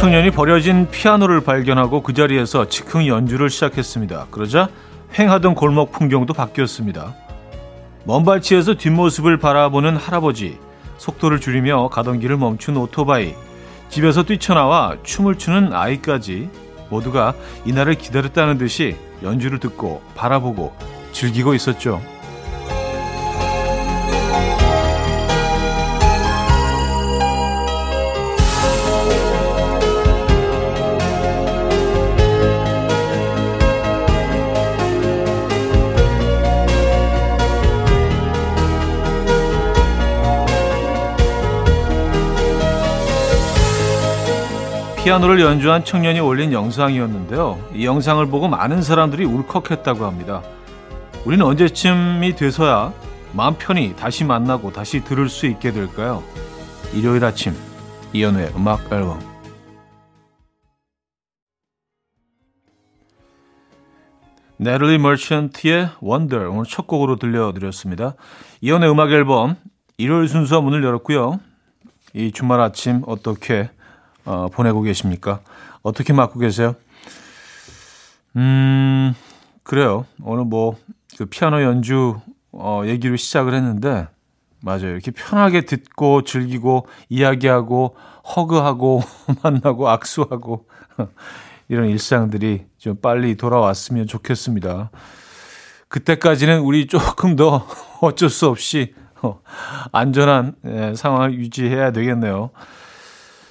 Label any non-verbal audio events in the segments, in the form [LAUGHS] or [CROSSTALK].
한 청년이 버려진 피아노를 발견하고 그 자리에서 즉흥 연주를 시작했습니다. 그러자 횡하던 골목 풍경도 바뀌었습니다. 먼 발치에서 뒷모습을 바라보는 할아버지, 속도를 줄이며 가던 길을 멈춘 오토바이, 집에서 뛰쳐나와 춤을 추는 아이까지 모두가 이날을 기다렸다는 듯이 연주를 듣고 바라보고 즐기고 있었죠. 피아노를 연주한 청년이 올린 영상이었는데요. 이 영상을 보고 많은 사람들이 울컥했다고 합니다. 우리는 언제쯤이 돼서야 마음 편히 다시 만나고 다시 들을 수 있게 될까요? 일요일 아침 이연우의 음악 앨범 네럴리 머천트의 원더 오늘 첫 곡으로 들려드렸습니다. 이연우의 음악 앨범 일요일 순서 문을 열었고요. 이 주말 아침 어떻게 어, 보내고 계십니까? 어떻게 맞고 계세요? 음, 그래요. 오늘 뭐, 그 피아노 연주, 어, 얘기로 시작을 했는데, 맞아요. 이렇게 편하게 듣고, 즐기고, 이야기하고, 허그하고, [LAUGHS] 만나고, 악수하고, [LAUGHS] 이런 일상들이 좀 빨리 돌아왔으면 좋겠습니다. 그때까지는 우리 조금 더 [LAUGHS] 어쩔 수 없이 어, 안전한 예, 상황을 유지해야 되겠네요.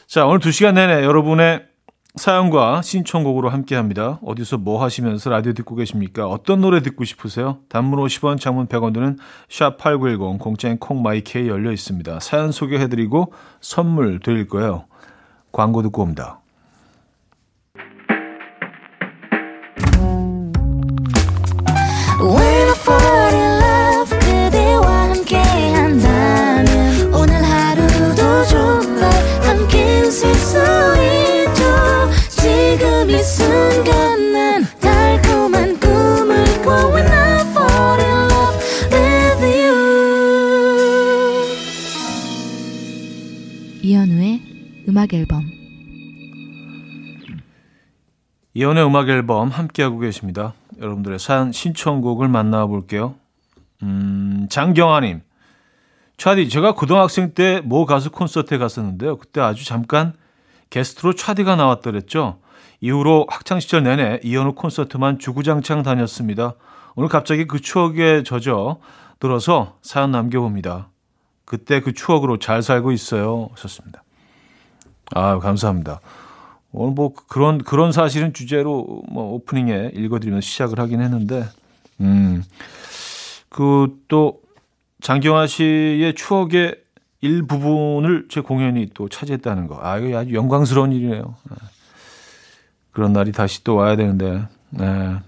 자, 오늘 두 시간 내내 여러분의 사연과 신청곡으로 함께 합니다. 어디서 뭐 하시면서 라디오 듣고 계십니까? 어떤 노래 듣고 싶으세요? 단문 50원, 장문 100원 드는 샵8910 공짜인 콩마이케이 열려 있습니다. 사연 소개해드리고 선물 드릴 거예요. 광고 듣고 옵니다. 음악 앨범 이연의 음악 앨범 함께하고 계십니다. 여러분들의 사연 신청곡을 만나볼게요. 음, 장경아님. 차디, 제가 고등학생 때 모 가수 콘서트에 갔었는데요. 그때 아주 잠깐 게스트로 차디가 나왔더랬죠. 이후로 학창시절 내내 이현우 콘서트만 주구장창 다녔습니다. 오늘 갑자기 그 추억에 젖어 들어서 사연 남겨봅니다. 그때 그 추억으로 잘 살고 있어요. 하셨습니다. 아, 감사합니다. 오늘 뭐 그런 그런 사실은 주제로 뭐 오프닝에 읽어드리면서 시작을 하긴 했는데, 음, 그 또 장경화 씨의 추억의 일부분을 제 공연이 또 차지했다는 거, 아 이거 아주 영광스러운 일이네요. 네. 그런 날이 다시 또 와야 되는데, 네.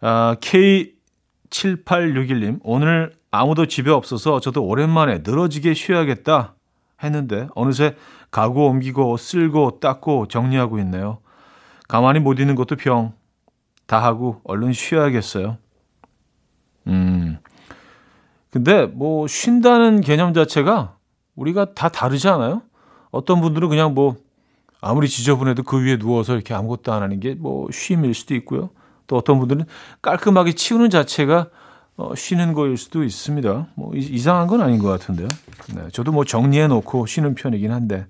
아, K7861님, 오늘 아무도 집에 없어서 저도 오랜만에 늘어지게 쉬어야겠다 했는데 어느새 가구 옮기고 쓸고 닦고 정리하고 있네요. 가만히 못 있는 것도 병. 다 하고 얼른 쉬어야겠어요. 음. 근데 뭐 쉰다는 개념 자체가 우리가 다 다르지 않아요? 어떤 분들은 그냥 뭐 아무리 지저분해도 그 위에 누워서 이렇게 아무것도 안 하는 게 뭐 쉼일 수도 있고요. 또 어떤 분들은 깔끔하게 치우는 자체가 어, 쉬는 거일 수도 있습니다. 뭐 이상한 건 아닌 것 같은데요. 네, 저도 뭐 정리해 놓고 쉬는 편이긴 한데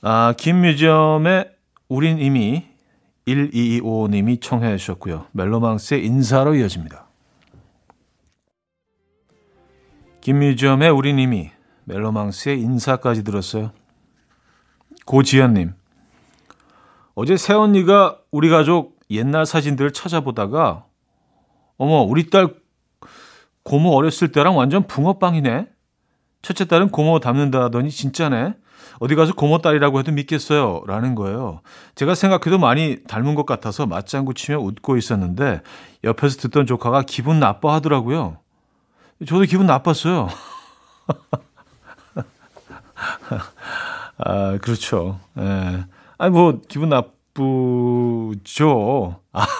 아, 김뮤지엄의 우린 이미 1225님이 청해 주셨고요. 멜로망스의 인사로 이어집니다. 김뮤지엄의 우린 이미 멜로망스의 인사까지 들었어요. 고지현님. 어제 새언니가 우리 가족 옛날 사진들을 찾아보다가 어머 우리 딸 고모 어렸을 때랑 완전 붕어빵이네. 첫째 딸은 고모 닮는다더니 진짜네. 어디 가서 고모 딸이라고 해도 믿겠어요. 라는 거예요. 제가 생각해도 많이 닮은 것 같아서 맞장구 치며 웃고 있었는데 옆에서 듣던 조카가 기분 나빠 하더라고요. 저도 기분 나빴어요. [LAUGHS] 아, 그렇죠. 예. 아니, 뭐, 기분 나쁘죠.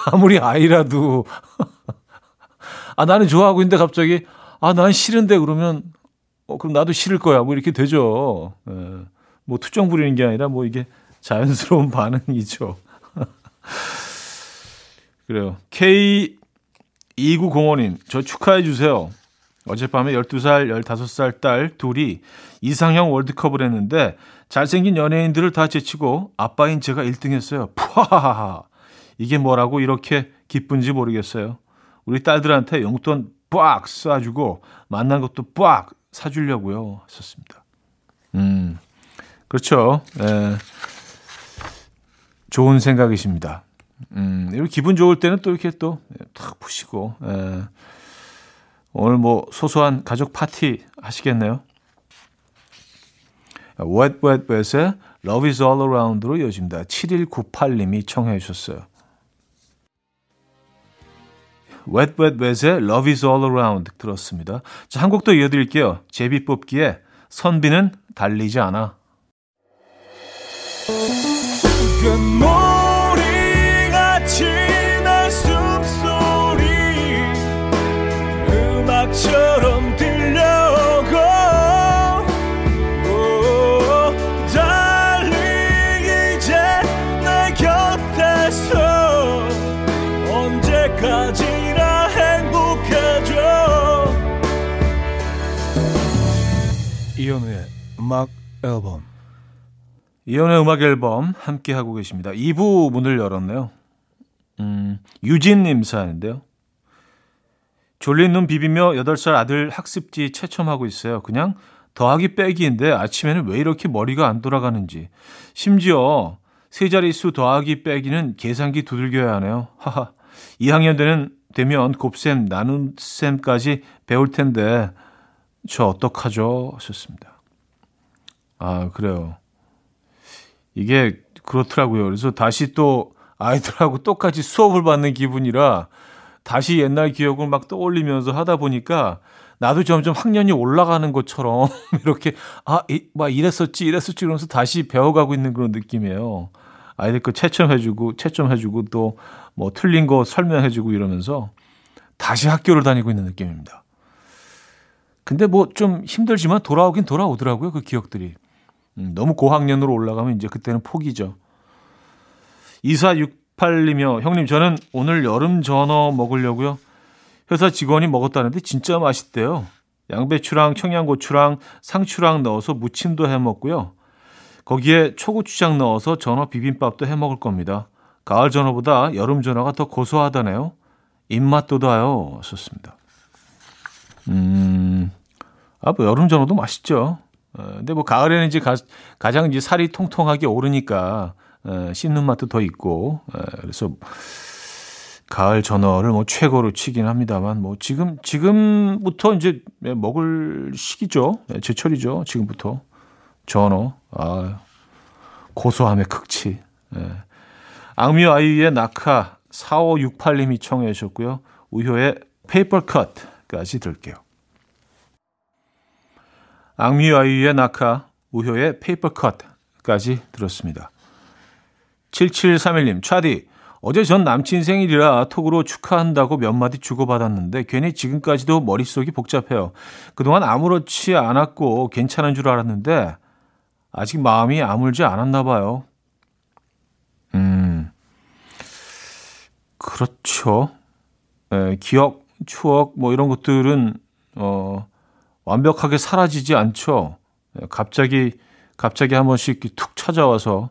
아무리 아이라도. [LAUGHS] 아, 나는 좋아하고 있는데 갑자기, 아, 난 싫은데 그러면, 어, 그럼 나도 싫을 거야. 뭐 이렇게 되죠. 예. 뭐 투정 부리는 게 아니라 뭐 이게 자연스러운 [LAUGHS] 반응이죠. [LAUGHS] 그래요. K2905님, 저 축하해 주세요. 어젯밤에 12살, 15살 딸 둘이 이상형 월드컵을 했는데 잘생긴 연예인들을 다 제치고 아빠인 제가 1등 했어요. 푸하하하. 이게 뭐라고 이렇게 기쁜지 모르겠어요. 우리 딸들한테 용돈 빡 쏴주고 만난 것도 빡 사주려고요. 썼습니다. 음, 그렇죠. 예. 좋은 생각이십니다. 음, 이렇게 기분 좋을 때는 또 이렇게 또 탁 푸시고, 예. 오늘 뭐 소소한 가족 파티 하시겠네요. Wet Wet Wet의 Love is All Around로 이어집니다. 7198님이 청해 주셨어요. Wet Wet Wet의 Love is All Around 들었습니다. 자, 한 곡 더 이어드릴게요. 제비 뽑기에 선비는 달리지 않아. 이현우의 음악 앨범 이연의 음악 앨범 함께 하고 계십니다. 2부 문을 열었네요. 음, 유진님 사연인데요. 졸린 눈 비비며 8살 아들 학습지 채점하고 있어요. 그냥 더하기 빼기인데 아침에는 왜 이렇게 머리가 안 돌아가는지. 심지어 세 자릿수 더하기 빼기는 계산기 두들겨야 하네요. 하하. 2학년 되는, 되면 곱셈, 나눗셈까지 배울 텐데 저 어떡하죠? 하셨습니다. 아, 그래요. 이게 그렇더라고요. 그래서 다시 또 아이들하고 똑같이 수업을 받는 기분이라 다시 옛날 기억을 막 떠올리면서 하다 보니까 나도 점점 학년이 올라가는 것처럼 [LAUGHS] 이렇게 아, 이, 막 이랬었지, 이랬었지 이러면서 다시 배워가고 있는 그런 느낌이에요. 아이들 거 채점해주고, 채점해주고 또 뭐 틀린 거 설명해주고 이러면서 다시 학교를 다니고 있는 느낌입니다. 근데 뭐 좀 힘들지만 돌아오긴 돌아오더라고요. 그 기억들이. 음, 너무 고학년으로 올라가면 이제 그때는 포기죠. 2468이며 형님 저는 오늘 여름 전어 먹으려고요. 회사 직원이 먹었다는데 진짜 맛있대요. 양배추랑 청양고추랑 상추랑 넣어서 무침도 해 먹고요. 거기에 초고추장 넣어서 전어 비빔밥도 해 먹을 겁니다. 가을 전어보다 여름 전어가 더 고소하다네요. 입맛 돋아요. 썼습니다. 음, 아, 뭐 여름 전어도 맛있죠. 어, 근데 뭐 가을에는 이제 가, 가장 이제 살이 통통하게 오르니까 어, 씹는 맛도 더 있고 어, 그래서 가을 전어를 뭐 최고로 치긴 합니다만 뭐 지금 지금부터 이제 먹을 시기죠 네, 제철이죠 지금부터 전어 아 고소함의 극치 예. 악뮤 아이유의 낙하 4568님이 청해 주셨고요 우효의 Paper Cut까지 들게요. 악뮤 아이유의 낙하, 우효의 Paper Cut까지 들었습니다. 7731님, 차디, 어제 전 남친 생일이라 톡으로 축하한다고 몇 마디 주고받았는데 괜히 지금까지도 머릿속이 복잡해요. 그동안 아무렇지 않았고 괜찮은 줄 알았는데 아직 마음이 아물지 않았나 봐요. 음, 그렇죠. 에, 기억, 추억, 뭐 이런 것들은, 어, 완벽하게 사라지지 않죠. 갑자기 갑자기 한 번씩 툭 찾아와서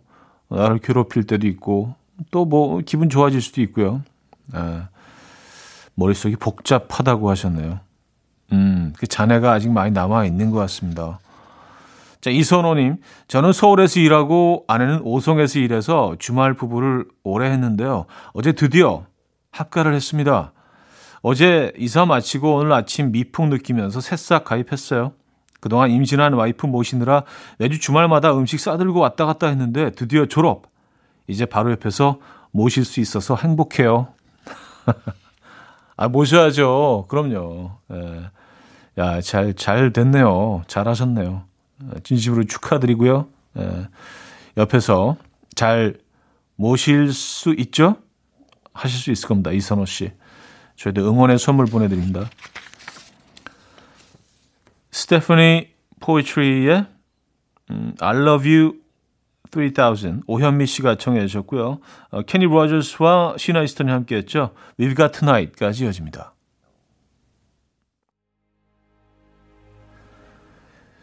나를 괴롭힐 때도 있고 또 뭐 기분 좋아질 수도 있고요. 아, 머릿속이 복잡하다고 하셨네요. 음, 그 잔해가 아직 많이 남아 있는 것 같습니다. 자, 이선호님, 저는 서울에서 일하고 아내는 오송에서 일해서 주말 부부를 오래 했는데요. 어제 드디어 합가를 했습니다. 어제 이사 마치고 오늘 아침 미풍 느끼면서 새싹 가입했어요. 그동안 임신한 와이프 모시느라 매주 주말마다 음식 싸들고 왔다 갔다 했는데 드디어 졸업. 이제 바로 옆에서 모실 수 있어서 행복해요. [LAUGHS] 아, 모셔야죠. 그럼요. 예. 야, 잘, 잘 됐네요. 잘 하셨네요. 진심으로 축하드리고요. 예. 옆에서 잘 모실 수 있죠? 하실 수 있을 겁니다. 이선호 씨. 저희도 응원의 선물 보내드립니다. 스테프니 포이트리의 음, I love you 3000 오현미 씨가 청해 주셨고요. 어, 케니 로저스와 시나 이스턴이 함께 했죠. We've Got Tonight까지 이어집니다.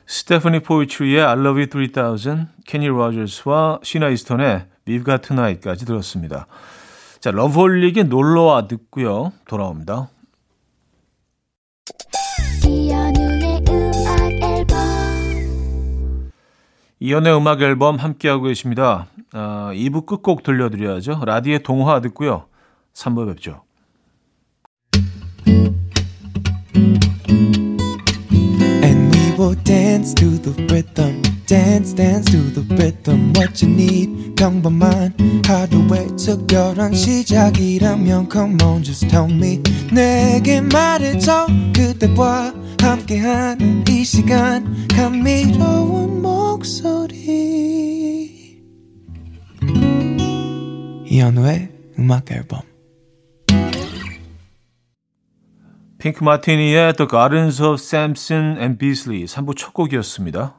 스테퍼니 포이트리의 I Love You 3000, 케니 로저스와 시나 이스턴의 We've Got Tonight까지 들었습니다. 자, 러브홀릭의 놀러와 듣고요. 돌아옵니다. 이연우의 음악 앨범 이연의 음악 앨범 함께하고 계십니다. 아, 2부 끝곡 들려드려야죠. 라디의 동화 듣고요. 3부 뵙죠. will dance to the rhythm. Dance, dance to the rhythm. What you need, mine. 하루의 특별한 시작이라면 come on, just tell me. 내게 말해줘 그대와 함께한 이 시간 감미로운 목소리. 이현우의 음악 앨범. 핑크 마티니의 The Gardens of Samson and Beasley 3부 첫 곡이었습니다.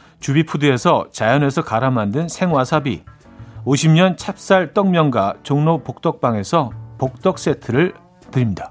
주비푸드에서 자연에서 갈아 만든 생와사비 50년 찹쌀 떡면과 종로 복덕방에서 복덕 세트를 드립니다.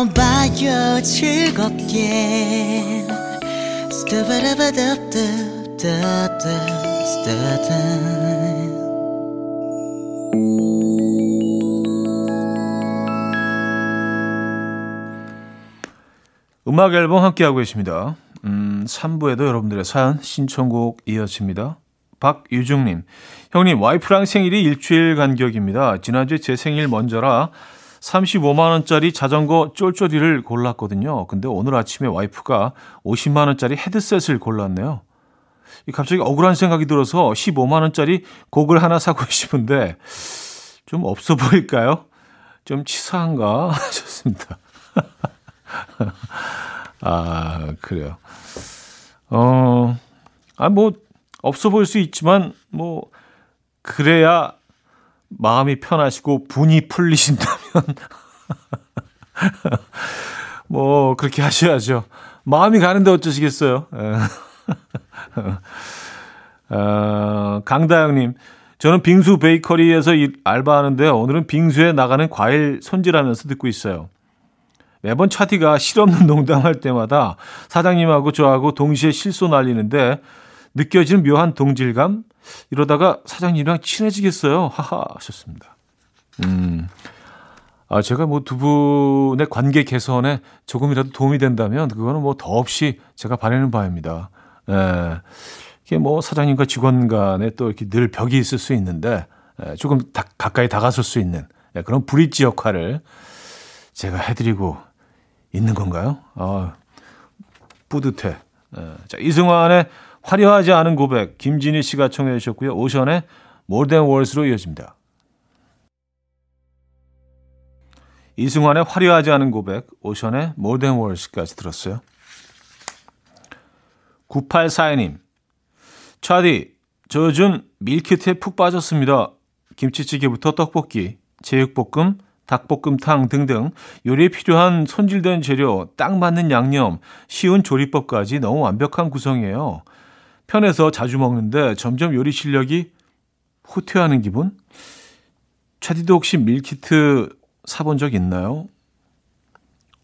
들어봐요 즐겁게 음악 앨범 함께하고 계십니다. 음, 3부에도 여러분들의 사연 신청곡 이어집니다. 박유중님, 형님 와이프랑 생일이 일주일 간격입니다. 지난주에 제 생일 먼저라 35만 원짜리 자전거 쫄쫄이를 골랐거든요. 근데 오늘 아침에 와이프가 50만 원짜리 헤드셋을 골랐네요. 갑자기 억울한 생각이 들어서 15만 원짜리 곡을 하나 사고 [LAUGHS] 싶은데 좀 없어 보일까요? 좀 치사한가? [LAUGHS] 하셨습니다. [LAUGHS] 아, 그래요. 어, 아, 뭐, 없어 보일 수 있지만, 뭐, 그래야 마음이 편하시고 분이 풀리신다면 [LAUGHS] 뭐 그렇게 하셔야죠. 마음이 가는데 어쩌시겠어요. [LAUGHS] 어, 강다영님, 저는 빙수 베이커리에서 알바하는데요. 오늘은 빙수에 나가는 과일 손질하면서 듣고 있어요. 매번 차디가 실없는 농담할 때마다 사장님하고 저하고 동시에 실소 날리는데 느껴지는 묘한 동질감? 이러다가 사장님이랑 친해지겠어요. 하하 하셨습니다. 음. 아, 제가 뭐 두 분의 관계 개선에 조금이라도 도움이 된다면 그거는 뭐 더없이 제가 바라는 바입니다. 예. 이게 뭐 사장님과 직원 간에 또 이렇게 늘 벽이 있을 수 있는데 예, 조금 다, 가까이 다가설 수 있는 예, 그런 브릿지 역할을 제가 해드리고 있는 건가요? 아, 뿌듯해. 예, 자, 이승환의 화려하지 않은 고백, 김진희 씨가 청해 주셨고요. 오션의 몰덴 월스로 이어집니다. 이승환의 화려하지 않은 고백, 오션의 몰덴 월스까지 들었어요. 9842님, 차디, 저 요즘 밀키트에 푹 빠졌습니다. 김치찌개부터 떡볶이, 제육볶음, 닭볶음탕 등등 요리에 필요한 손질된 재료, 딱 맞는 양념, 쉬운 조리법까지 너무 완벽한 구성이에요. 편해서 자주 먹는데 점점 요리 실력이 후퇴하는 기분? 차디도 혹시 밀키트 사본 적 있나요?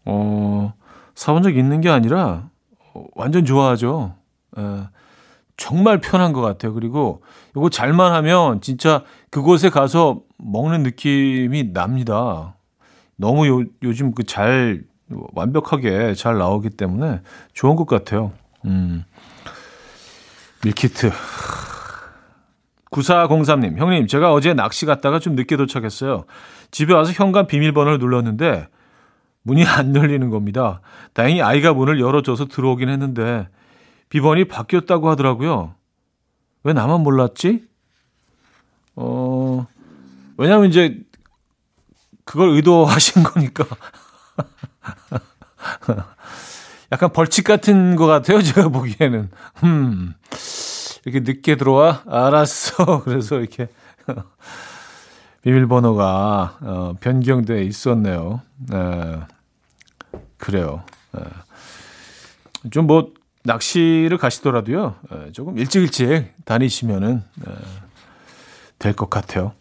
어, 사본 적 있는 게 아니라 완전 좋아하죠. 에, 정말 편한 것 같아요. 그리고 이거 잘만 하면 진짜 그곳에 가서 먹는 느낌이 납니다. 너무 요, 요즘 그 잘 완벽하게 잘 나오기 때문에 좋은 것 같아요. 음. 밀키트. 9403님, 형님, 제가 어제 낚시 갔다가 좀 늦게 도착했어요. 집에 와서 현관 비밀번호를 눌렀는데 문이 안 열리는 겁니다. 다행히 아이가 문을 열어줘서 들어오긴 했는데 비번이 바뀌었다고 하더라고요. 왜 나만 몰랐지? 어, 왜냐면 이제 그걸 의도하신 거니까. [LAUGHS] 약간 벌칙 같은 것 같아요. 제가 보기에는. 음, 이렇게 늦게 들어와? 알았어. [LAUGHS] 그래서 이렇게 비밀번호가 어, 변경돼 있었네요. 에, 그래요. 좀 뭐 낚시를 가시더라도요. 에, 조금 일찍 일찍 다니시면은 될 것 같아요.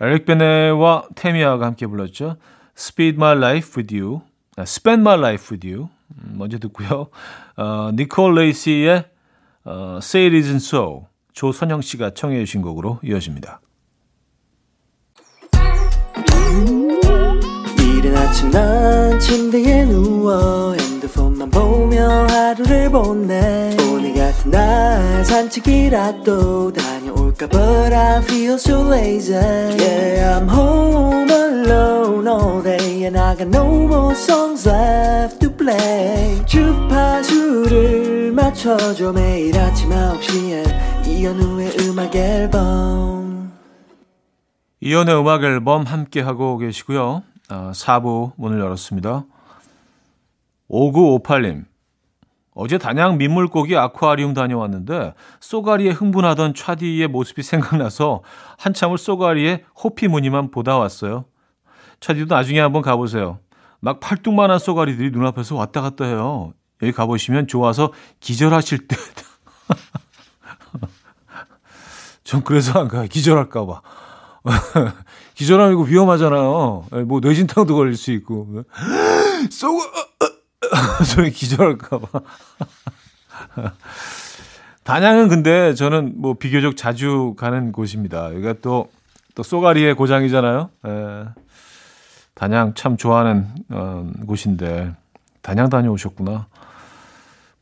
에릭 베네와 테미아가 함께 불렀죠. Speed My Life With You, 아, Spend My Life With You 음, 먼저 듣고요. 어, 니콜 레이시의 어, Say It Isn't So 조선영 씨가 청해 주신 곡으로 이어집니다. 이른 아침 난 침대에 누워 핸드폰만 보며 하루를 보내 오늘 같은 날 산책이라도 다 녀올까 But I feel so lazy Yeah I'm home alone all day And I got no more songs left to play 주파수를 맞춰줘 매일 아침 9시에 이현우의 음악 앨범 이연의 음악 앨범 함께 하고 계시고요. 아, 4부 문을 열었습니다. 5958님. 어제 단양 민물고기 아쿠아리움 다녀왔는데 쏘가리에 흥분하던 차디의 모습이 생각나서 한참을 쏘가리에 호피 무늬만 보다 왔어요. 차디도 나중에 한번 가보세요. 막 팔뚝만한 쏘가리들이 눈앞에서 왔다 갔다 해요. 여기 가보시면 좋아서 기절하실 듯. [LAUGHS] 전 그래서 안 가요. 기절할까봐. [LAUGHS] 기절하면 이거 위험하잖아요. 예, 뭐 뇌진탕도 걸릴 수 있고. [GASPS] 쏘고 [LAUGHS] 소리 기절할까봐. 단양은 근데 저는 뭐 비교적 자주 가는 곳입니다. 여기가 또, 또 쏘가리의 고장이잖아요. 에, 단양 참 좋아하는 어, 곳인데 단양 다녀오셨구나.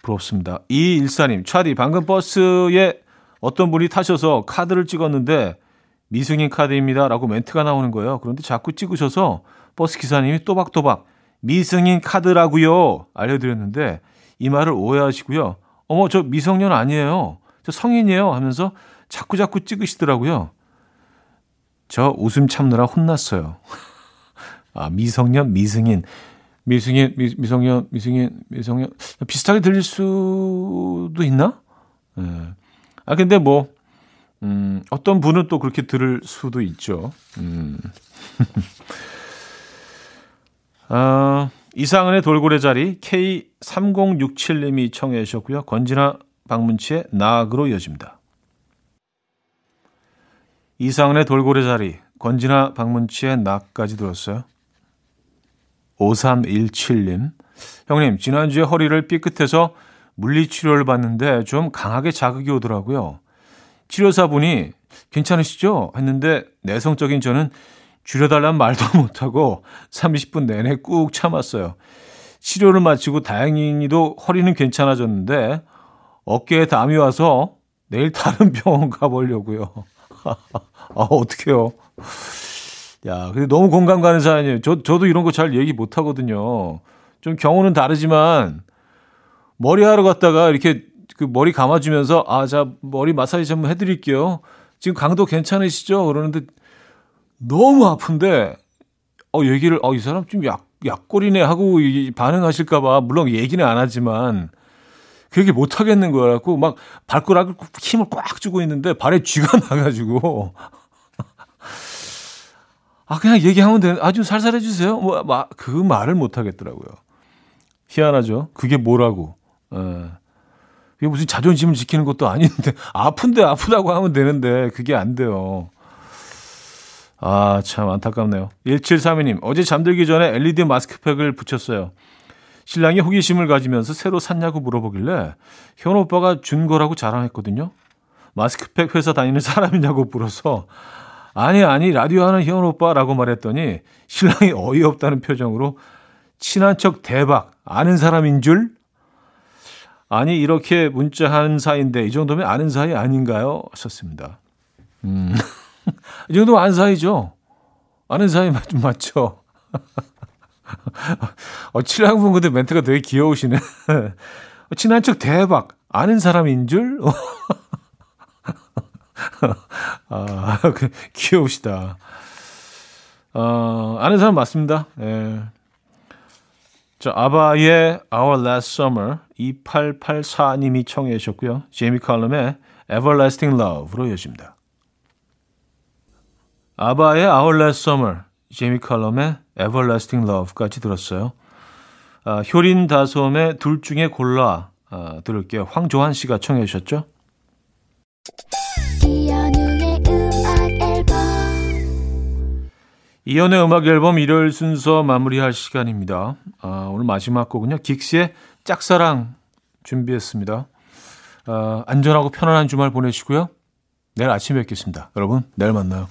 부럽습니다. 이일사님, 차디 방금 버스에 어떤 분이 타셔서 카드를 찍었는데 미승인 카드입니다. 라고 멘트가 나오는 거예요. 그런데 자꾸 찍으셔서 버스 기사님이 또박또박 미승인 카드라고요. 알려드렸는데 이 말을 오해하시고요. 어머 저 미성년 아니에요. 저 성인이에요. 하면서 자꾸 자꾸 찍으시더라고요. 저 웃음 참느라 혼났어요. [LAUGHS] 아 미성년 미승인 미승인 미, 미성년 미승인 미성년 비슷하게 들릴 수도 있나? 예. 아 근데 뭐 음, 어떤 분은 또 그렇게 들을 수도 있죠. 음. [LAUGHS] 아, 이상은의 돌고래 자리 K3067님이 청해 주셨고요. 권진아 방문치의 나악으로 이어집니다. 이상은의 돌고래 자리 권진아 방문치의 나까지 들었어요. 5317님. 형님, 지난주에 허리를 삐끗해서 물리치료를 받는데 좀 강하게 자극이 오더라고요. 치료사분이 괜찮으시죠? 했는데 내성적인 저는 줄여달라는 말도 [LAUGHS] 못하고 30분 내내 꾹 참았어요. 치료를 마치고 다행히도 허리는 괜찮아졌는데 어깨에 담이 와서 내일 다른 [LAUGHS] 병원 가보려고요. [LAUGHS] 아, 어떡해요. 야, 근데 너무 공감 가는 사연이에요. 저, 저도 이런 거 잘 얘기 못 하거든요. 좀 경우는 다르지만, 머리 하러 갔다가 이렇게 그 머리 감아주면서, 아, 자, 머리 마사지 좀 해드릴게요. 지금 강도 괜찮으시죠? 그러는데, 너무 아픈데, 어, 얘기를, 어, 이 사람 좀 약, 약골이네 하고 반응하실까봐, 물론 얘기는 안 하지만, 그 얘기 못 하겠는 거라고 막 발가락을 힘을 꽉 주고 있는데 발에 쥐가 [LAUGHS] 나가지고. 아 그냥 얘기하면 돼. 아주 살살해 주세요. 뭐그 말을 못 하겠더라고요. 희한하죠? 그게 뭐라고? 에. 예. 그게 무슨 자존심을 지키는 것도 아닌데. 아픈데 아프다고 하면 되는데 그게 안 돼요 아 참 안타깝네요 1732님 어제 잠들기 전에 LED 마스크팩을 붙였어요 신랑이 호기심을 가지면서 새로 샀냐고 물어보길래 현 오빠가 준 거라고 자랑했거든요. 마스크팩 회사 다니는 사람이냐고 물어서 아니 아니 라디오 하는 현 오빠라고 말했더니 신랑이 어이없다는 표정으로 친한 척 대박 아는 사람인 줄 아니 이렇게 문자하는 사이인데 이 정도면 아는 사이 아닌가요? 하셨습니다. 음. 이 정도면 아는 사이죠. 아는 사이 맞, 맞죠. 어, 칠랑분 근데 멘트가 되게 귀여우시네. 어, 친한 척 대박. 아는 사람인 줄? 아, 그, 귀여우시다. 어, 아는 사람 맞습니다. 예. 자, 아바의 Our Last Summer 2884님이 청해 주셨고요. 제이미 칼럼의 Everlasting Love로 이어집니다. 아바의 Our Last Summer 제이미 칼럼의 Everlasting Love까지 들었어요. 아, 효린 다솜의 둘 중에 골라 아, 들을게요. 황조한 씨가 청해 주셨죠? 이연의 음악 앨범 일요일 순서 마무리할 시간입니다. 아, 오늘 마지막 곡은요. 긱스의 짝사랑 준비했습니다. 아, 안전하고 편안한 주말 보내시고요. 내일 아침에 뵙겠습니다. 여러분, 내일 만나요.